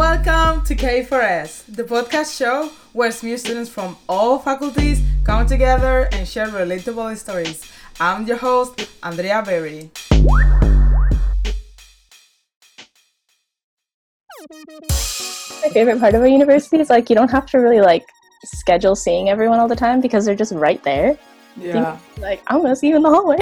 Welcome to K4S, the podcast show where SMU students from all faculties come together and share relatable stories. I'm your host, Andrea Berry. My favorite part of a university is like you don't have to really like schedule seeing everyone all the time because they're just right there. Yeah. Like I'm gonna see you in the hallway.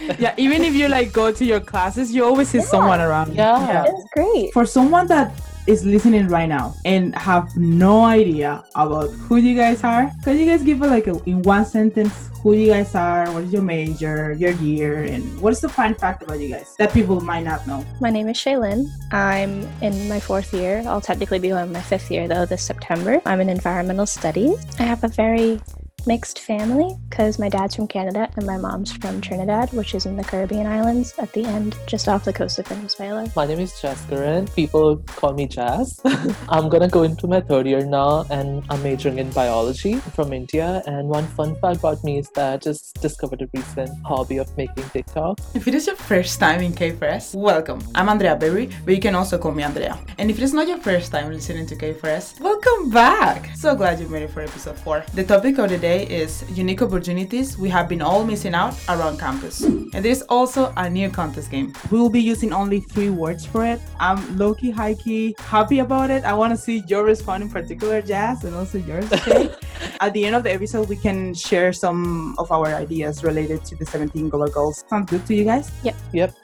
yeah, even if you like go to your classes, you always see someone around. Yeah. it's great. For someone that is listening right now and have no idea about who you guys are, can you guys give a, like a, in one sentence who you guys are, what is your major, your year, and what is the fun fact about you guys that people might not know? My name is Shaylin. I'm in my fourth year. I'll technically be in my fifth year though this September. I'm in environmental studies. I have a very mixed family because my dad's from Canada and my mom's from Trinidad, which is in the Caribbean islands at the end, just off the coast of Venezuela. My name is Jazz Karan. People call me Jazz. I'm gonna go into my third year now and I'm majoring in biology from India. And one fun fact about me is that I just discovered a recent hobby of making TikTok. If it is your first time in K4S, welcome. I'm Andrea Berry, but you can also call me Andrea. And if it is not your first time listening to K4S, welcome back. So glad you made it for episode 4. The topic of the day is unique opportunities we have been all missing out around campus. And there's also a new contest game. We will be using only three words for it. I'm low key, high key, happy about it. I want to see your response in particular, Jazz, and also yours. Okay. At the end of the episode, we can share some of our ideas related to the 17 global goals. Sounds good to you guys? Yep. Yep.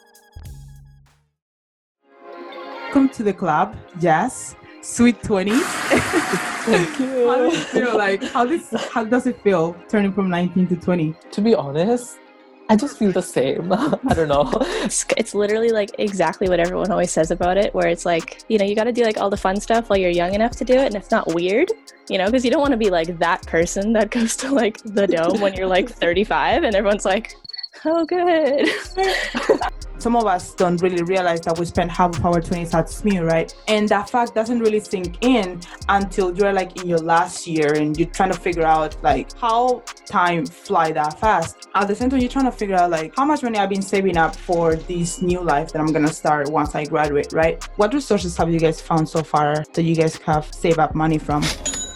Welcome to the club, Jazz. Sweet 20s. Thank you. how does it feel like? How does how does it feel turning from 19 to 20? To be honest, I just feel the same. I don't know. It's, it's literally like exactly what everyone always says about it, where it's like, you know, you got to do like all the fun stuff while you're young enough to do it, and it's not weird, you know, because you don't want to be like that person that goes to like the dome when you're like 35 and everyone's like, oh, good. Some of us don't really realize that we spend half of our 20s at SMU, right? And that fact doesn't really sink in until you're like in your last year and you're trying to figure out like how time fly that fast. At the same time, you're trying to figure out like how much money I've been saving up for this new life that I'm gonna start once I graduate, right? What resources have you guys found so far that you guys have saved up money from?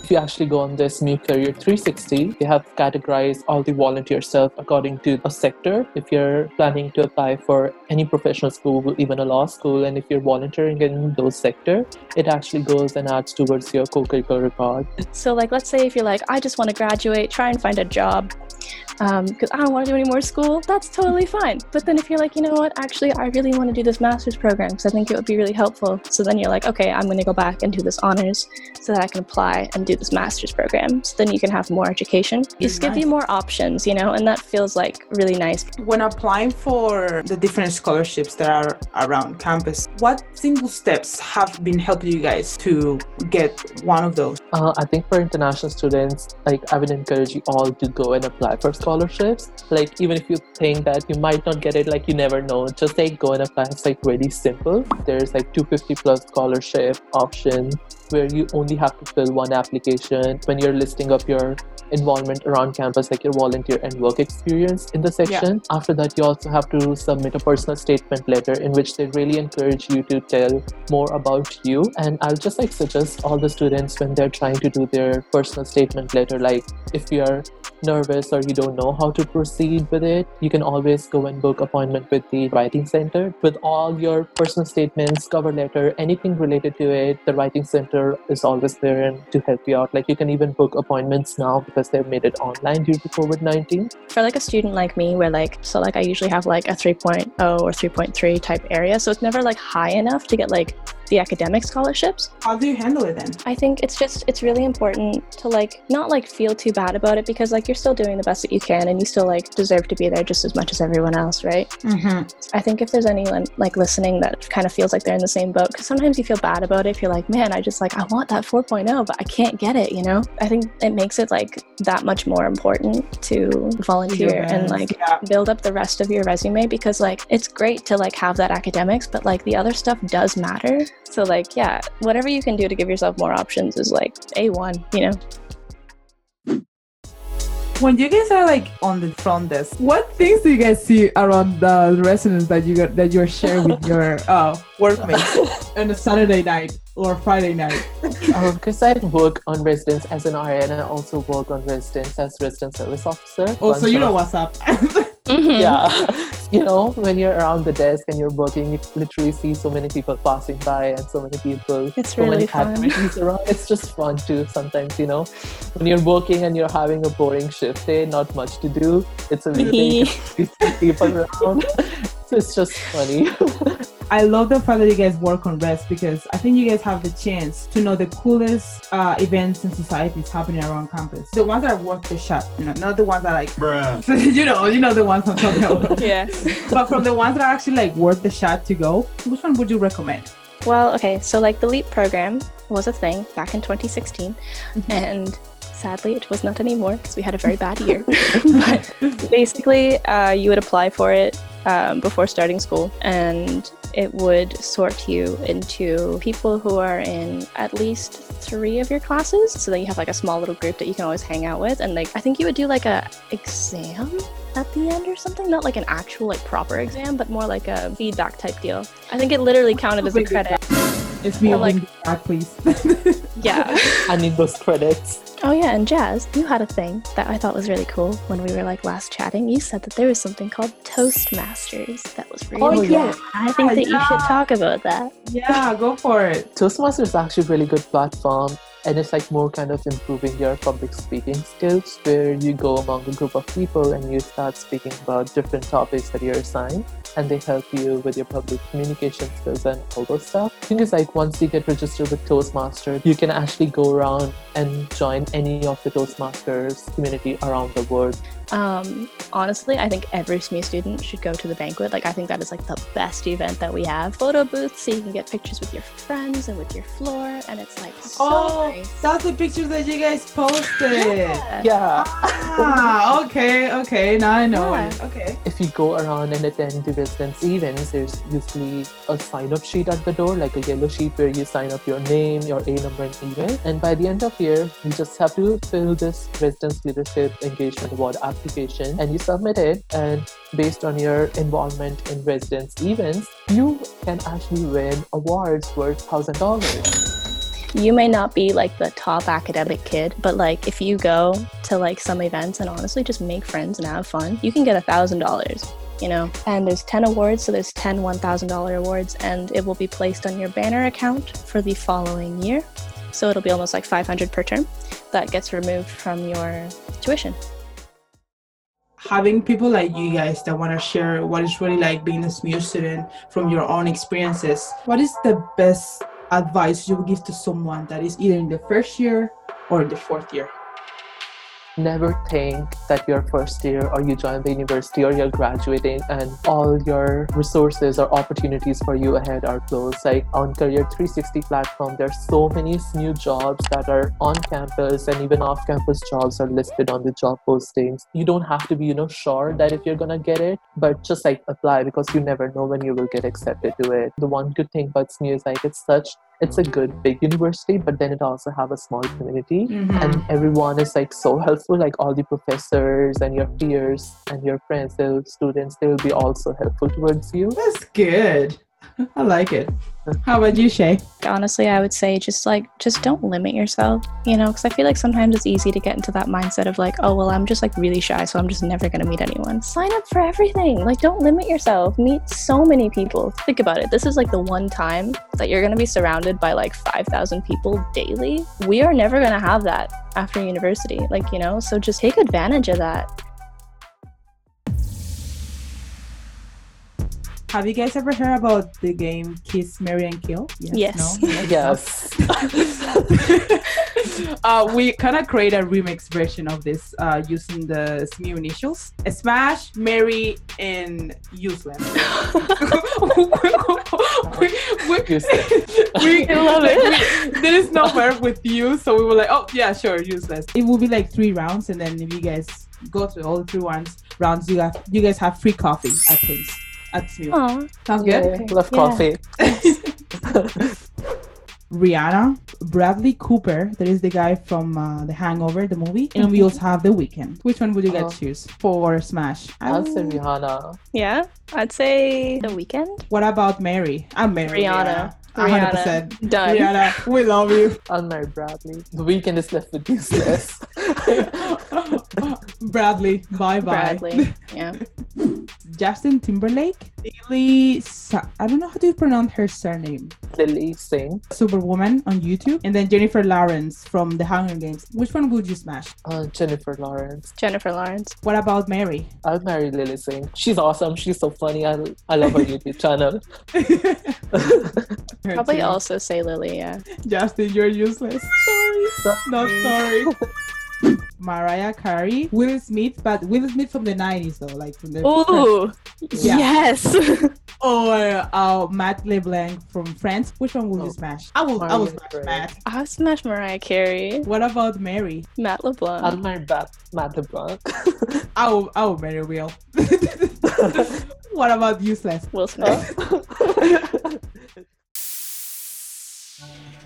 If you actually go on this new career 360, they have categorized all the volunteer stuff according to a sector. If you're planning to apply for any professional school, even a law school, and if you're volunteering in those sector, it actually goes and adds towards your co-curricular record. So, like, let's say if you're like, I just want to graduate, try and find a job because I don't want to do any more school, that's totally fine. But then if you're like, you know what, actually, I really want to do this master's program because I think it would be really helpful. So then you're like, okay, I'm going to go back and do this honors so that I can apply and do this master's program. So then you can have more education. Just give you more options, you know, and that feels like really nice. When applying for the different scholarships that are around campus, what single steps have been helping you guys to get one of those? Uh, I think for international students, like I would encourage you all to go and apply for scholarships. Like even if you think that you might not get it, like you never know, just like go and apply. It's like really simple. There's like 250 plus scholarship option where you only have to fill one application when you're listing up your involvement around campus, like your volunteer and work experience in the section. Yeah. After that, you also have to submit a personal statement letter in which they really encourage you to tell more about you. And I'll just like suggest all the students when they're trying to do their personal statement letter, like if you're nervous or you don't know how to proceed with it, you can always go and book appointment with the writing center. With all your personal statements, cover letter, anything related to it, the writing center is always there and to help you out. Like you can even book appointments now because they've made it online due to COVID-19. For like a student like me where like so like I usually have like a 3.0 or 3.3 type area, so it's never like high enough to get like the academic scholarships. How do you handle it then? I think it's just it's really important to like not like feel too bad about it because like you're still doing the best that you can and you still like deserve to be there just as much as everyone else, right? Mm-hmm. I think if there's anyone like listening that kind of feels like they're in the same boat because sometimes you feel bad about it if you're like, man, I just like I want that 4.0 but I can't get it, you know? I think it makes it like that much more important to volunteer and like yeah. build up the rest of your resume because like it's great to like have that academics but like the other stuff does matter so like yeah whatever you can do to give yourself more options is like a1 you know when you guys are like on the front desk what things do you guys see around the residence that you got that you're sharing with your uh, workmates on a Saturday night? or Friday night? Because I work on residence as an RN, and I also work on residence as resident service officer. Oh, so you know what's up. Mhm. Yeah. you know, when you're around the desk and you're working, you literally see so many people passing by and so many people. It's so many really fun. activities around. It's just fun too sometimes, you know. When you're working and you're having a boring shift day, not much to do. It's amazing. you see people around. So it's just funny. I love the fact that you guys work on rest because I think you guys have the chance to know the coolest uh, events and societies happening around campus. The ones that are worth the shot, you know, not the ones that like, Bruh. you know, you know the ones I'm talking about. Yeah. but from the ones that are actually like worth the shot to go, which one would you recommend? Well, okay, so like the LEAP program was a thing back in 2016, and sadly it was not anymore because we had a very bad year. but basically, uh, you would apply for it um, before starting school, and it would sort you into people who are in at least three of your classes, so that you have like a small little group that you can always hang out with. And like, I think you would do like a exam at the end or something, not like an actual like proper exam, but more like a feedback type deal. I think it literally counted as a credit. It's me Or, like- like, back, please. Yeah. I need those credits. Oh yeah, and Jazz, you had a thing that I thought was really cool when we were like last chatting. You said that there was something called Toastmasters that was really Oh, cool. yeah. I think that you should talk about that. yeah, go for it. Toastmasters is actually a really good platform and it's like more kind of improving your public speaking skills where you go among a group of people and you start speaking about different topics that you're assigned and they help you with your public communication skills and all those stuff. I think it's like once you get registered with Toastmasters, you can actually go around and join any of the Toastmasters community around the world. Um, honestly, I think every SMU student should go to the banquet. Like, I think that is like the best event that we have. Photo booths, so you can get pictures with your friends and with your floor, and it's like so Oh, nice. that's the pictures that you guys posted. Yeah. Yeah. Ah, okay, okay. Now I know Yeah. Okay. if you go around and attend the residence events, there's usually a sign up sheet at the door, like a yellow sheet where you sign up your name, your A number, and email. And by the end of year, you just have to fill this residence leadership engagement award application and you submit it. And based on your involvement in residence events, you can actually win awards worth thousand dollars. you may not be like the top academic kid, but like if you go to like some events and honestly just make friends and have fun, you can get a thousand dollars. You know, and there's 10 awards, so there's 10 $1,000 awards, and it will be placed on your banner account for the following year. So it'll be almost like 500 per term that gets removed from your tuition. Having people like you guys that want to share what it's really like being a SMU student from your own experiences. What is the best advice you would give to someone that is either in the first year or the fourth year? Never think that you're first year or you join the university or you're graduating and all your resources or opportunities for you ahead are closed. Like on Career 360 platform, there's so many new jobs that are on campus and even off campus jobs are listed on the job postings. You don't have to be, you know, sure that if you're gonna get it, but just like apply because you never know when you will get accepted to it. The one good thing about SMU is like it's such it's a good big university, but then it also have a small community. Mm-hmm. And everyone is like so helpful. Like all the professors and your peers and your friends the students they will be also helpful towards you. That's good. I like it. How about you, Shay? Honestly, I would say just like, just don't limit yourself, you know, because I feel like sometimes it's easy to get into that mindset of like, oh, well, I'm just like really shy, so I'm just never going to meet anyone. Sign up for everything. Like, don't limit yourself. Meet so many people. Think about it. This is like the one time that you're going to be surrounded by like 5,000 people daily. We are never going to have that after university, like, you know, so just take advantage of that. Have you guys ever heard about the game Kiss, Marry, and Kill? Yes. No? yes uh, we kind of create a remix version of this uh, using the SMU initials. Smash, Marry, and Useless. we, we, You said. we, love it. there is no verb with you, so we were like, oh yeah, sure, useless. It will be like three rounds, and then if you guys go through all the three rounds, rounds, you have you guys have free coffee at least at SMU. Aw. Sounds good. Yay, love Yeah. coffee Rihanna, Bradley Cooper, that is the guy from uh, The Hangover, the movie, and we also have The Weeknd. Which one would you guys Oh. choose for Smash? i'll say Oh. rihanna Yeah, I'd say the Weeknd. What about marry? I'm Mary. Rihanna. 100%. Done. Rihanna, we love you. I'll marry Bradley. The Weeknd is left with useless. Bradley, bye bye. Bradley. Yeah. Justin Timberlake, Lilly, Sa- I don't know how to pronounce her surname. Lilly Singh. Superwoman on YouTube, and then Jennifer Lawrence from The Hunger Games. Which one would you smash? Uh, Jennifer Lawrence. Jennifer Lawrence. What about marry? I'll marry Lilly Singh. She's awesome. She's so funny. I, I love her YouTube channel. Probably also say Lilly, yeah. Justin, you're useless. Sorry, not sorry. Mariah Carey, Will Smith, but Will Smith from the 90s though, like from the Ooh. Yeah. Yes. or uh, Matt LeBlanc from Friends. Which one will Oh. you smash? I will. I will smash Carey. Matt. I smash Mariah Carey. What about marry? Matt LeBlanc. I'll marry Matt, Matt LeBlanc. I will. I will marry Will. what about useless? Will Smith.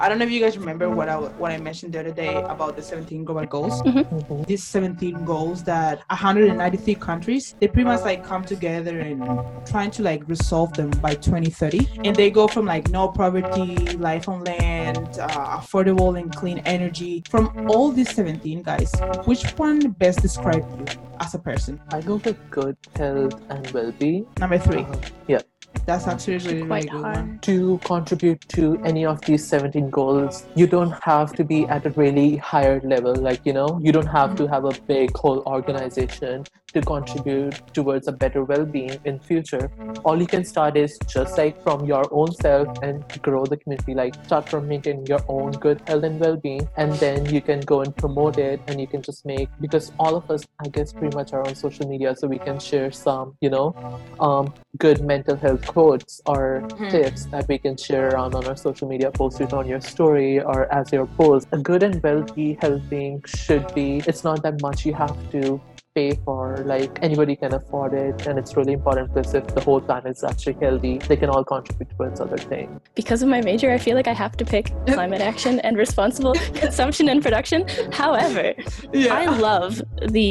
I don't know if you guys remember what I what I mentioned the other day about the 17 global goals. Mhm. These 17 goals that 193 countries they pretty much like come together and trying to like resolve them by 2030. And they go from like no poverty, life on land, uh, affordable and clean energy. From all these 17 guys, which one best describe you as a person? I go for good health and well-being. Number three. Uh, yeah. That's actually a really, really Quite good one. hard. to contribute to any of these 17 goals you don't have to be at a really higher level like you know you don't have to have a big whole organization to contribute towards a better well-being in future all you can start is just like from your own self and grow the community like start from maintaining your own good health and well-being and then you can go and promote it and you can just make because all of us i guess pretty much are on social media so we can share some you know um, good mental health quotes or Mhm. tips that we can share around on our social media, post it on your story or as your post. A good and wealthy helping should be, it's not that much you have to pay for, like anybody can afford it. And it's really important because if the whole planet is actually healthy, they can all contribute towards other things. Because of my major, I feel like I have to pick climate action and responsible consumption and production. However, I love the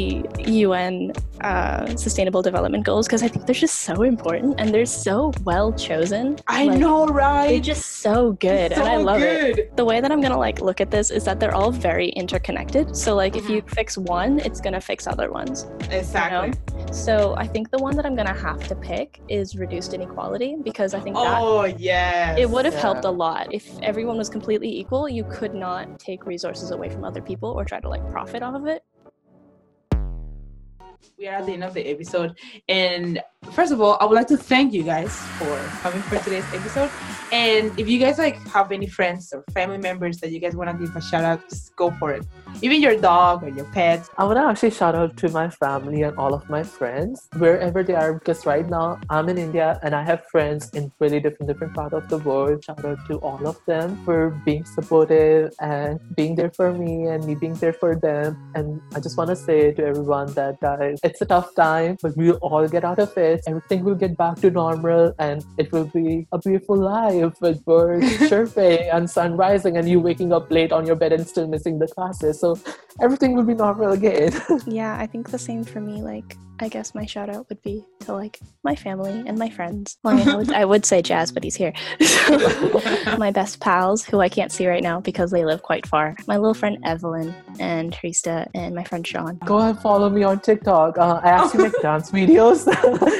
UN uh, Sustainable Development Goals because I think they're just so important and they're so well chosen. I Like, know, right? They're just so good, and I So love it. The way that I'm gonna like look at this is that they're all very interconnected. So like, if you fix one, it's gonna fix other ones. Exactly. So I think the one that I'm gonna have to pick is reduced inequality because I think that Oh yes. it would have helped a lot if everyone was completely equal. You could not take resources away from other people or try to like profit off of it. we are at the end of the episode. And first of all, I would like to thank you guys for coming for today's episode. And if you guys like have any friends or family members that you guys want to give a shout out, just go for it. Even your dog or your pet. I want to actually shout out to my family and all of my friends wherever they are because right now I'm in India and I have friends in really different different parts of the world. Shout out to all of them for being supportive and being there for me and me being there for them. And I just want to say to everyone that guys, it's a tough time, but we'll all get out of it. Everything will get back to normal and it will be a beautiful life with birds chirping and sun rising and you waking up late on your bed and still missing the classes. So everything will be normal again. Yeah, I think the same for me. Like, I guess my shout out would be to like my family and my friends. Well, I, mean, I, would, I would say Jazz, but he's here. my best pals, who I can't see right now because they live quite far. My little friend Evelyn and Trista and my friend Sean. Go and follow me on TikTok. Uh, I actually make dance videos.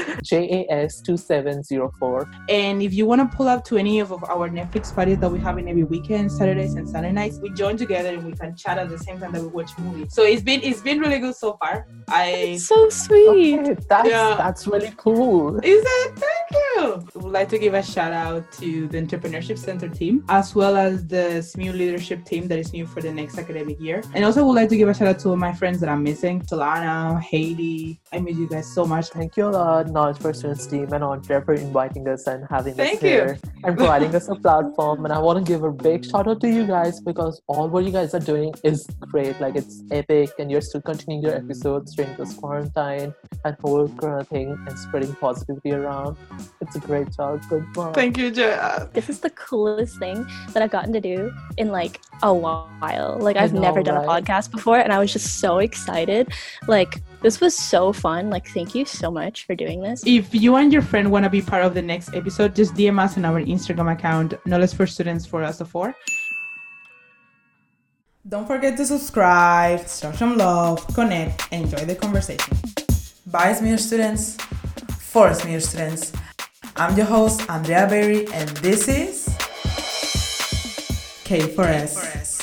JAS2704. And if you want to pull up to any of our Netflix parties that we have in every weekend, Saturdays and Sunday nights, we join together and we can chat at the same time that we watch movies. So it's been it's been really good so far. I So sweet. Okay, that's, Yeah. that's really cool. Is it? Thank you. We would like to give a shout out to the Entrepreneurship Center team, as well as the SMU leadership team that is new for the next academic year. And also would like to give a shout out to all my friends that I'm missing. Solana, Hailey. I miss you guys so much. Thank you a lot, Knowledge for Students team and Andre for inviting us and having Thank us you. here and providing us a platform. And I want to give a big shout out to you guys because all what you guys are doing is great. Like it's epic, and you're still continuing your episodes during this quarantine and whole corona thing and spreading positivity around. It's a great job. Good job. Thank you, Jazz. This is the coolest thing that I've gotten to do in like a while. Like I I've never know, done a podcast before and I was just so excited. Like This was so fun. Like, thank you so much for doing this. If you and your friend want to be part of the next episode, just DM us on our Instagram account, Knowledge for Students for us of four. Don't forget to subscribe, show some love, connect, enjoy the conversation. Bye, SMU students. For SMU students. I'm your host, Andrea Berry, and this is K4S.